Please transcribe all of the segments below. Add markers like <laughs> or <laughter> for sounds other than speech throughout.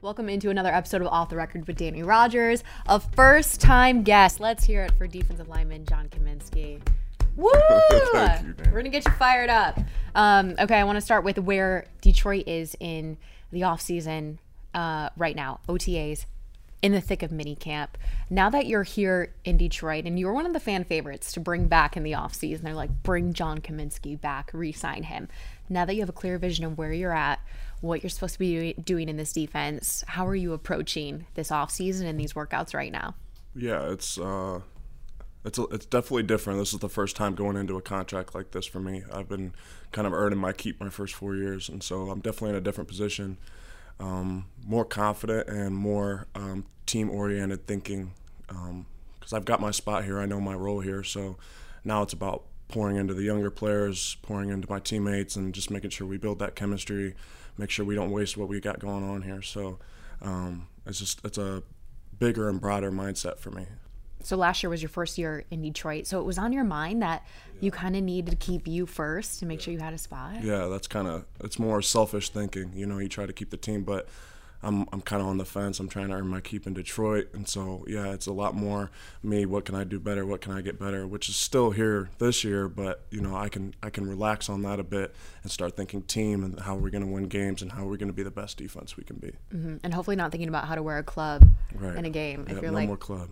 Welcome into another episode of Off the Record with Dannie Rogers, a first time guest. Let's hear it for defensive lineman John Cominsky. <laughs> Woo! Thank you, We're gonna get you fired up. Um, okay, I want to start with where Detroit is in the off season uh, right now. OTAs in the thick of mini camp. Now that you're here in Detroit and you're one of the fan favorites to bring back in the off season, they're like, bring John Cominsky back, re-sign him. Now that you have a clear vision of where you're at, what you're supposed to be doing in this defense, how are you approaching this off season and these workouts right now? Yeah, it's uh, it's a, it's definitely different. This is the first time going into a contract like this for me. I've been kind of earning my keep my first four years, and so I'm definitely in a different position, um, more confident and more um, team oriented thinking. Because I've got my spot here, I know my role here. So now it's about pouring into the younger players, pouring into my teammates, and just making sure we build that chemistry, make sure we don't waste what we got going on here. So um, it's just it's a bigger and broader mindset for me. So last year was your first year in Detroit. So it was on your mind that you kind of needed to keep you first to make sure you had a spot. Yeah, that's kind of it's more selfish thinking. You know, you try to keep the team, but I'm I'm kind of on the fence. I'm trying to earn my keep in Detroit, and so yeah, it's a lot more me. What can I do better? What can I get better? Which is still here this year, but you know, I can I can relax on that a bit and start thinking team and how we're going to win games and how we're going to be the best defense we can be. Mhm. And hopefully not thinking about how to wear a club Right. in a game. Yeah, if you're no like, more club.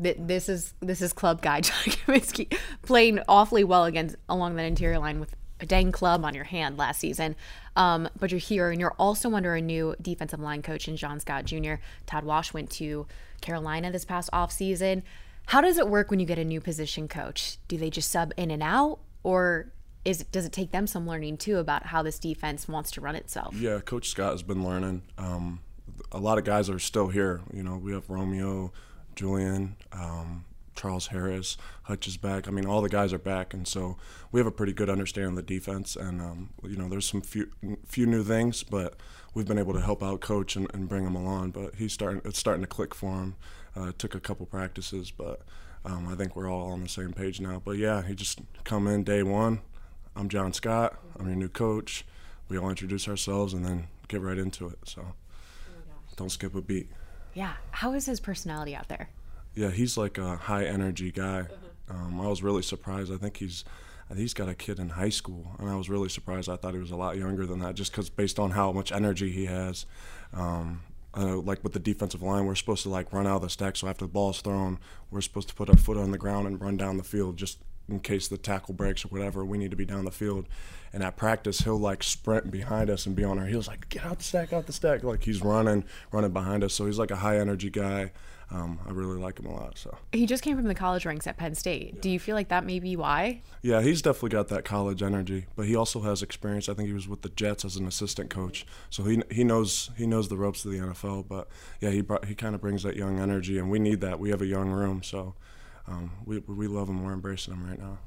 th- this is this is club guy <laughs> John Cominsky playing awfully well against along that interior line with a dang club on your hand last season. Um, but you're here and you're also under a new defensive line coach in John Scott Jr. Todd Wash went to Carolina this past offseason. How does it work when you get a new position coach? Do they just sub in and out or is does it take them some learning too about how this defense wants to run itself? Yeah, Coach Scott has been learning. Um, a lot of guys are still here. You know, we have Romeo, Julian, um, Charles Harris, Hutch is back. I mean, all the guys are back, and so we have a pretty good understanding of the defense. And um, you know, there's some few few new things, but we've been able to help out Coach and, and bring him along. But he's starting. It's starting to click for him. Uh, it took a couple practices, but um, I think we're all on the same page now. But yeah, he just come in day one. I'm John Scott. I'm your new coach. We all introduce ourselves and then get right into it. So don't skip a beat. Yeah. How is his personality out there? Yeah, he's like a high energy guy. Um, I was really surprised. I think he's he's got a kid in high school, and I was really surprised. I thought he was a lot younger than that, just because based on how much energy he has. Um, like with the defensive line, we're supposed to like run out of the stack. So after the ball's thrown, we're supposed to put our foot on the ground and run down the field, just in case the tackle breaks or whatever. We need to be down the field. And at practice, he'll like sprint behind us and be on our heels, like get out the stack, out the stack. Like he's running, running behind us. So he's like a high energy guy. Um, I really like him a lot. So. He just came from the college ranks at Penn State. Do you feel like that may be why? Yeah, he's definitely got that college energy, but he also has experience. I think he was with the Jets as an assistant coach, so he he knows he knows the ropes of the NFL. But yeah, he brought, he kind of brings that young energy, and we need that. We have a young room, so um, we we love him. We're embracing him right now.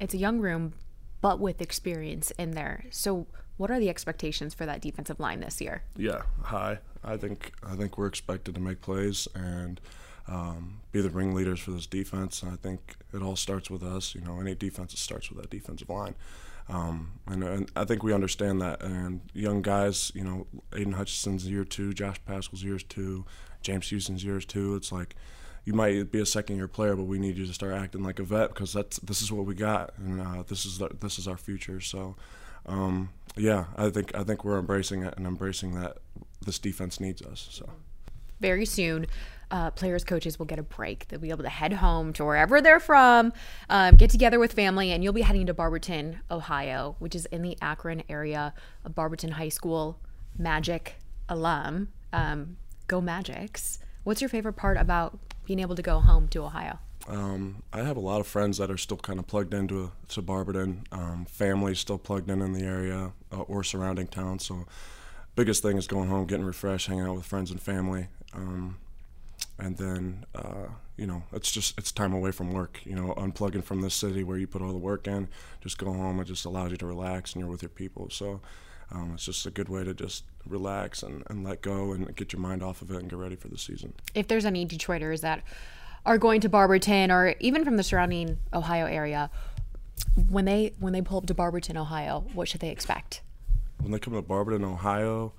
It's a young room, but with experience in there. So, what are the expectations for that defensive line this year? Yeah, high. I think I think we're expected to make plays and um, be the ringleaders for this defense. And I think it all starts with us. You know, any defense starts with that defensive line. Um, and, and I think we understand that. And young guys, you know, Aidan Hutchinson's year two, Josh Paschal's years two, James Houston's years two. It's like you might be a second year player, but we need you to start acting like a vet because that's this is what we got, and uh, this is the, this is our future. So, um, yeah, I think I think we're embracing it and embracing that this defense needs us. So. Very soon, uh, players, coaches will get a break. They'll be able to head home to wherever they're from, um, get together with family, and you'll be heading to Barberton, Ohio, which is in the Akron area of Barberton High School. Magic alum. Um, go Magics. What's your favorite part about being able to go home to Ohio? Um, I have a lot of friends that are still kind of plugged into to Barberton. Um, families still plugged in in the area uh, or surrounding towns. So, biggest thing is going home, getting refreshed, hanging out with friends and family, um, and then uh, you know it's just it's time away from work. You know, unplugging from this city where you put all the work in. Just go home. It just allows you to relax and you're with your people. So. Um, it's just a good way to just relax and, and let go and get your mind off of it and get ready for the season. if there's any Detroiters that are going to Barberton or even from the surrounding Ohio area, when they when they pull up to Barberton, Ohio, what should they expect? When they come to Barberton, Ohio,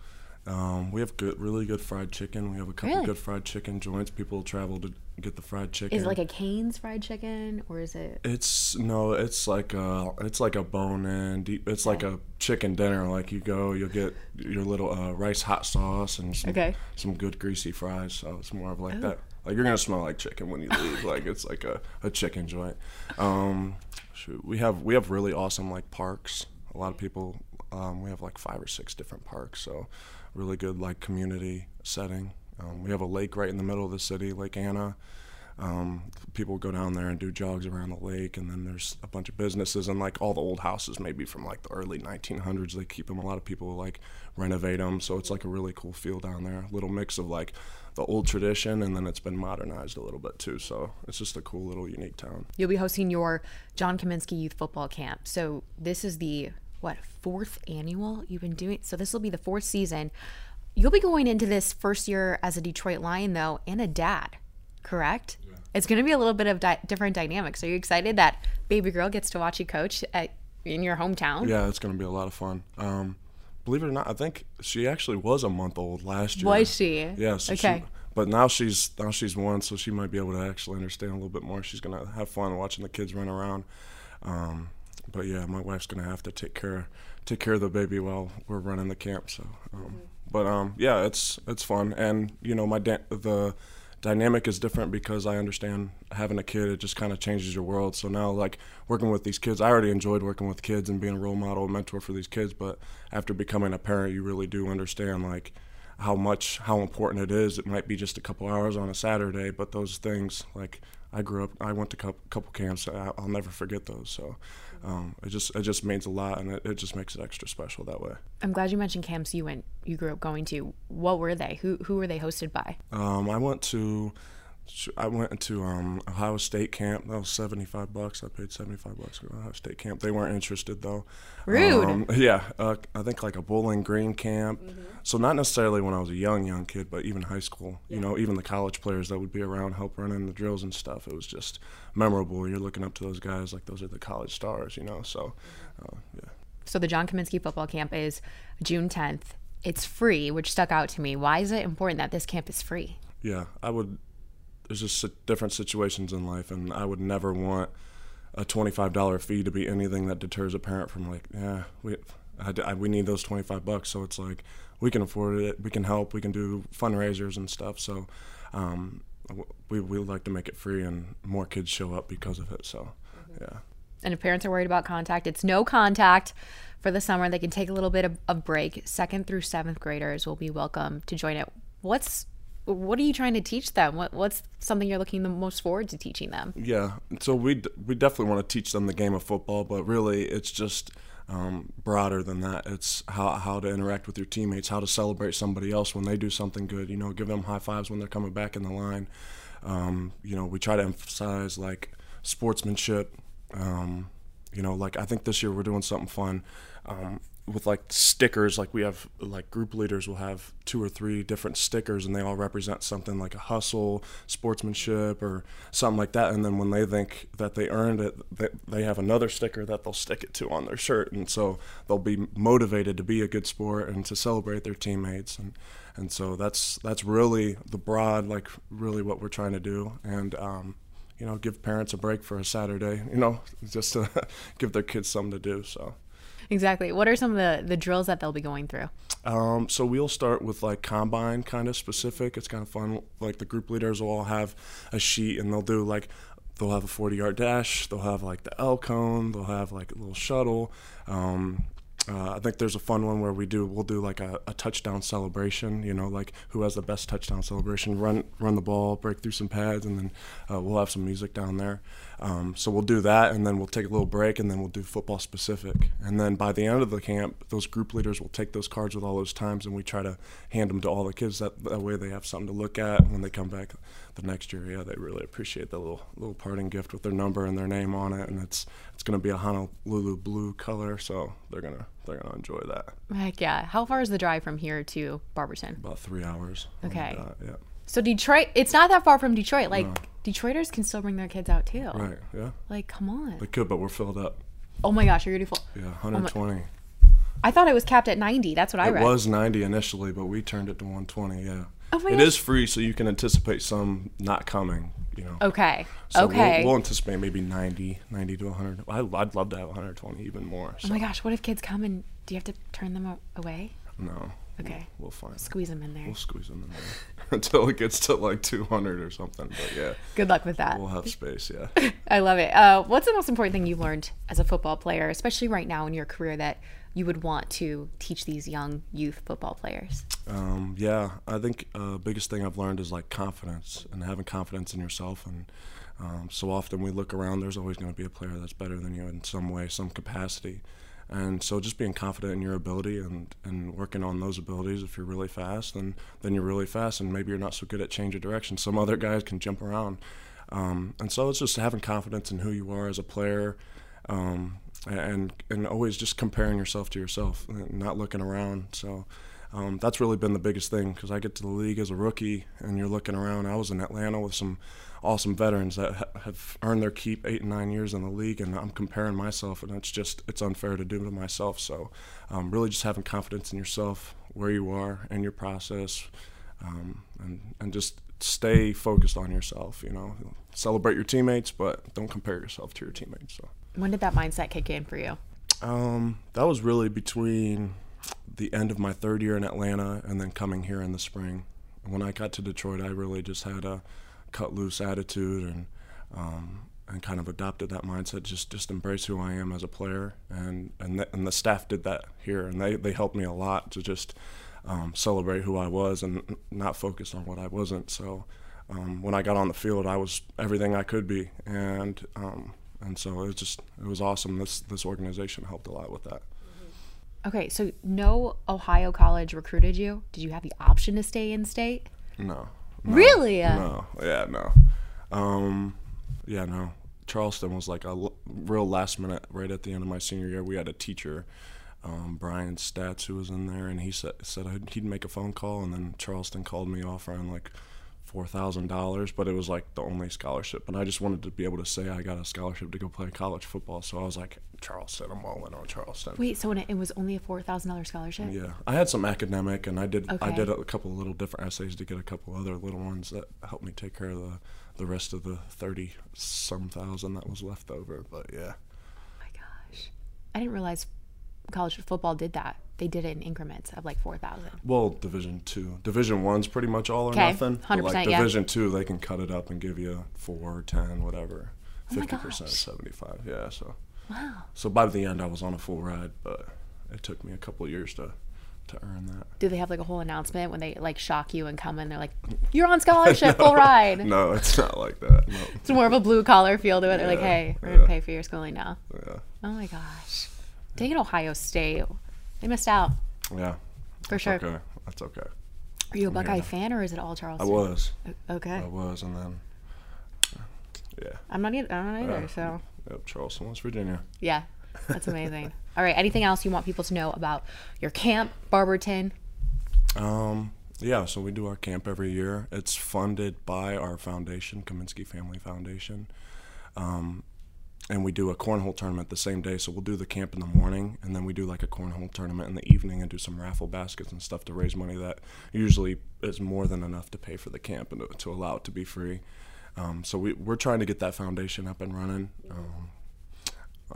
Um, we have good, really good fried chicken. We have a couple Really? good fried chicken joints. People travel to get the fried chicken. Is it like a Cane's fried chicken or is it? It's no, it's like a, it's like a bone in. Deep, it's like a chicken dinner. Like you go, you'll get your little uh, rice hot sauce and some, Okay. some good greasy fries. So it's more of like that. Like you're gonna smell like chicken when you leave. <laughs> like it's like a, a chicken joint. Um, shoot, we have we have really awesome like parks. A lot of people. Um, we have like five or six different parks. So really good like community setting. Um, we have a lake right in the middle of the city, Lake Anna. Um, people go down there and do jogs around the lake, and then there's a bunch of businesses and like all the old houses, maybe from like the early 1900s. They keep them. A lot of people like renovate them, so it's like a really cool feel down there. A little mix of like the old tradition, and then it's been modernized a little bit too. So it's just a cool little unique town. You'll be hosting your John Cominsky Youth Football Camp. So this is the what fourth annual you've been doing. So this will be the fourth season. You'll be going into this first year as a Detroit Lion though, and a dad, correct? It's going to be a little bit of di- different dynamics. Are you excited that baby girl gets to watch you coach at, in your hometown? Yeah, it's gonna be a lot of fun. Um, believe it or not, I think she actually was a month old last year. Was she? Yeah. So Okay. She, but now she's now she's one, so she might be able to actually understand a little bit more. She's gonna have fun watching the kids run around. Um, but yeah, my wife's gonna have to take care take care of the baby while we're running the camp. So, um, but um, yeah, it's it's fun, and you know, my da- the dynamic is different because I understand having a kid. It just kind of changes your world. So now, like working with these kids, I already enjoyed working with kids and being a role model, and mentor for these kids. But after becoming a parent, you really do understand like how much how important it is. It might be just a couple hours on a Saturday, but those things like I grew up, I went to a couple, camps. I'll never forget those. So um, it just it just means a lot, and it, it just makes it extra special that way. I'm glad you mentioned camps you went you grew up going to. What were they? Who who were they hosted by? Um, I went to I went to um, Ohio State camp. That was seventy five bucks. I paid seventy five bucks for Ohio State camp. They weren't interested though. Rude. Um, yeah, uh, I think like a Bowling Green camp. So not necessarily when I was a young young kid, but even high school. You know, even the college players that would be around help running the drills and stuff. It was just memorable. You're looking up to those guys like those are the college stars. You know, so uh, yeah. So the John Cominsky football camp is June 10th. It's free, which stuck out to me. Why is it important that this camp is free? yeah, I would. There's just different situations in life, and I would never want a twenty-five dollar fee to be anything that deters a parent from like, yeah, we, I, I- we need those twenty-five bucks. So it's like we can afford it, we can help, we can do fundraisers and stuff. So um, we we like to make it free, and more kids show up because of it. So yeah. And if parents are worried about contact, it's no contact for the summer. They can take a little bit of a break. Second through seventh graders will be welcome to join it. What's what are you trying to teach them? What what's something you're looking the most forward to teaching them? Yeah, so we d- we definitely want to teach them the game of football, but really it's just um, broader than that. It's how how to interact with your teammates, how to celebrate somebody else when they do something good. You know, give them high fives when they're coming back in the line. Um, you know, we try to emphasize like sportsmanship. Um, you know, like I think this year we're doing something fun. With like stickers like we have like group leaders will have two or three different stickers and they all represent something like a hustle sportsmanship or something like that. And then when they think that they earned it they have another sticker that they'll stick it to on their shirt. And so they'll be motivated to be a good sport and to celebrate their teammates. And and so that's that's really the broad like really what we're trying to do. And um you know give parents a break for a saturday you know <laughs> just to <laughs> give their kids something to do. So Exactly. What are some of the, the drills that they'll be going through? Um, so we'll start with like combine kind of specific. It's kind of fun. Like the group leaders will all have a sheet and they'll do like they'll have a 40 yard dash. They'll have like the L cone. They'll have like a little shuttle. Um, uh, I think there's a fun one where we do we'll do like a, a touchdown celebration. You know, like who has the best touchdown celebration? Run run the ball, break through some pads, and then uh, we'll have some music down there. Um, so we'll do that, and then we'll take a little break, and then we'll do football specific. And then by the end of the camp, those group leaders will take those cards with all those times, and we try to hand them to all the kids. That that way they have something to look at when they come back the next year. Yeah, they really appreciate the little little parting gift with their number and their name on it, and it's it's going to be a Honolulu blue color, so they're gonna they're gonna enjoy that. Heck yeah. How far is the drive from here to Barberton? About three hours. Okay. dot, yeah. So Detroit, it's not that far from Detroit. Like Detroiters can still bring their kids out too. Right. Yeah. Like, come on. They could, but we're filled up. Oh my gosh, you're beautiful. Yeah. 120. I thought it was capped at 90. That's what I read. It was 90 initially, but we turned it to 120. Yeah. Oh It is free, so you can anticipate some not coming. You know. Okay. So okay. We'll, we'll anticipate maybe 90, 90 to 100. I, I'd love to have 120 even more. So oh my gosh, what if kids come and do you have to turn them away? no. Okay. We'll find. Squeeze them in there. We'll squeeze them in there <laughs> until it gets to like 200 or something. But yeah, Good luck with that. we'll have space. Yeah. <laughs> I love it. Uh, what's the most important thing you've learned as a football player, especially right now in your career, that you would want to teach these young youth football players? Um, yeah, I think uh, biggest thing I've learned is like confidence and having confidence in yourself. And um, so often we look around, there's always going to be a player that's better than you in some way, some capacity. And so just being confident in your ability and, and working on those abilities. If you're really fast, then then you're really fast, and maybe you're not so good at change of direction. Some other guys can jump around. Um, and so it's just having confidence in who you are as a player, um, and and always just comparing yourself to yourself, not looking around. So um, that's really been the biggest thing because I get to the league as a rookie, and you're looking around. I was in Atlanta with some awesome veterans that ha- have earned their keep eight and nine years in the league, and I'm comparing myself, and it's just it's unfair to do to myself. So um, really, just having confidence in yourself, where you are, and your process, um, and and just stay focused on yourself. You know, celebrate your teammates, but don't compare yourself to your teammates. So. When did that mindset kick in for you? Um, that was really between the end of my third year in Atlanta and then coming here in the spring. When I got to Detroit, I really just had a cut loose attitude and um, and kind of adopted that mindset. Just just embrace who I am as a player, and and the, and the staff did that here, and they they helped me a lot to just um, celebrate who I was and not focus on what I wasn't. So. Um, when I got on the field, I was everything I could be, and um, and so it was just it was awesome. This this organization helped a lot with that. Okay, so no Ohio college recruited you. Did you have the option to stay in state? No, no Really? no, yeah, no, um, yeah, no. Charleston was like a l- real last minute. Right at the end of my senior year, we had a teacher, um, Brian Stats, who was in there, and he said said he'd make a phone call, and then Charleston called me offering like four thousand dollars, but it was like the only scholarship, and I just wanted to be able to say I got a scholarship to go play college football. So I was like, Charleston, I'm all in on Charleston. Wait, so it, it was only a four thousand dollars scholarship? Yeah, I had some academic, and I did okay. I did a couple of little different essays to get a couple other little ones that helped me take care of the the rest of the thirty some thousand that was left over. But yeah, Oh my gosh, I didn't realize college football did that. They did it in increments of like four thousand. well, Division two, Division one's pretty much all or 'Kay, nothing. 100%, like yeah. Division two, they can cut it up and give you four, ten, whatever, Oh fifty percent, gosh. seventy five. Yeah, so Wow. so by the end, I was on a full ride, but it took me a couple of years to to earn that. Do they have like a whole announcement when they like shock you and come in? They're like, <laughs> "You're on <laughs> scholarship, full ride." No, it's not like that. No. It's more of a blue collar feel to it. They're like, "Hey, we're gonna pay for your schooling now." Yeah, Oh my gosh, dang it, Ohio State, they missed out yeah. for That's sure. okay. That's okay. Are you a I'm Buckeye fan or is it all Charleston? I was. Okay, I was, and then yeah, I'm not either. I'm not either. Yeah. So yep, Charleston, West Virginia. yeah, that's amazing. <laughs> all right, anything else you want people to know about your camp, Barberton? Um, yeah, so we do our camp every year. It's funded by our foundation, Cominsky Family Foundation. Um, and we do a cornhole tournament the same day. So we'll do the camp in the morning, and then we do like a cornhole tournament in the evening and do some raffle baskets and stuff to raise money that usually is more than enough to pay for the camp and to, to allow it to be free. Um, so we, we're trying to get that foundation up and running. Um,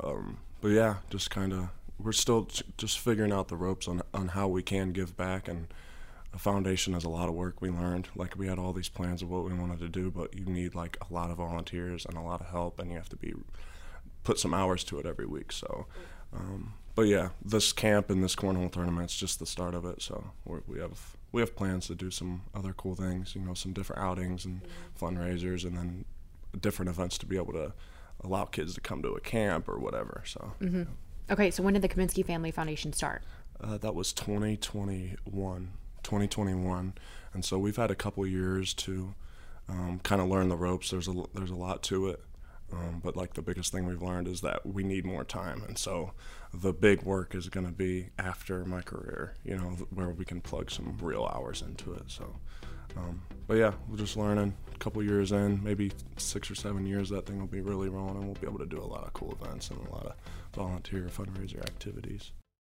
um, but yeah, just kind of we're still just figuring out the ropes on on how we can give back and a foundation is a lot of work we learned. Like we had all these plans of what we wanted to do but you need like a lot of volunteers and a lot of help and you have to be put some hours to it every week so um, but yeah this camp and this cornhole tournament's just the start of it so we're, we have we have plans to do some other cool things you know some different outings and fundraisers and then different events to be able to allow kids to come to a camp or whatever so. Okay, so when did the Cominsky Family Foundation start? uh, that was 2021, 2021, and so we've had a couple years to um, kind of learn the ropes. There's a there's a lot to it, um, but like the biggest thing we've learned is that we need more time, and so the big work is going to be after my career. You know, where we can plug some real hours into it. So, um, but yeah, we're just learning. A couple years in, maybe six or seven years, that thing will be really rolling, and we'll be able to do a lot of cool events and a lot of volunteer fundraiser activities.